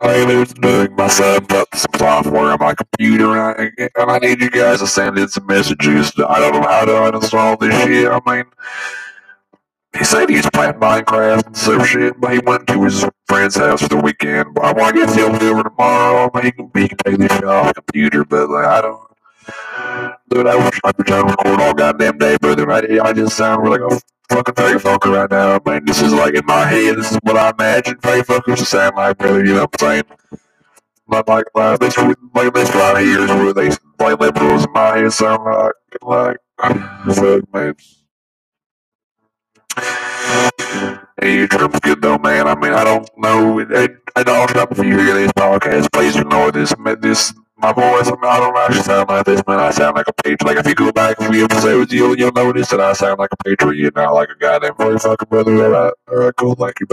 I was doing my son put some software on my computer, and I, and I need you guys to send in some messages. I don't know how to uninstall this shit. I mean, he said he's playing Minecraft and some shit, but he went to his friend's house for the weekend. But I want to get him over tomorrow. I mean, he can, take this shit off the computer, but like, I don't. Dude, I wish I could try to record all goddamn day, brother. I, I just sound like a fucking fairy fucker right now. I mean, this is like in my head. This is what I imagine fairy fuckers to sound like, brother. You know what I'm saying? Like, like, like this, like this lot of years where they like liberals in my head sound like, like, fuck, man. Hey, Trump's good though, man. I mean, I don't know. Hey, hey Donald Trump, if you hear this podcast, please ignore this. This my mean, I don't actually sound like this, man. I sound like a patriot. Like if you go back a few with you'll you'll notice that I sound like a patriot, not like a goddamn very fucking brother. All right, all right, cool. Thank you.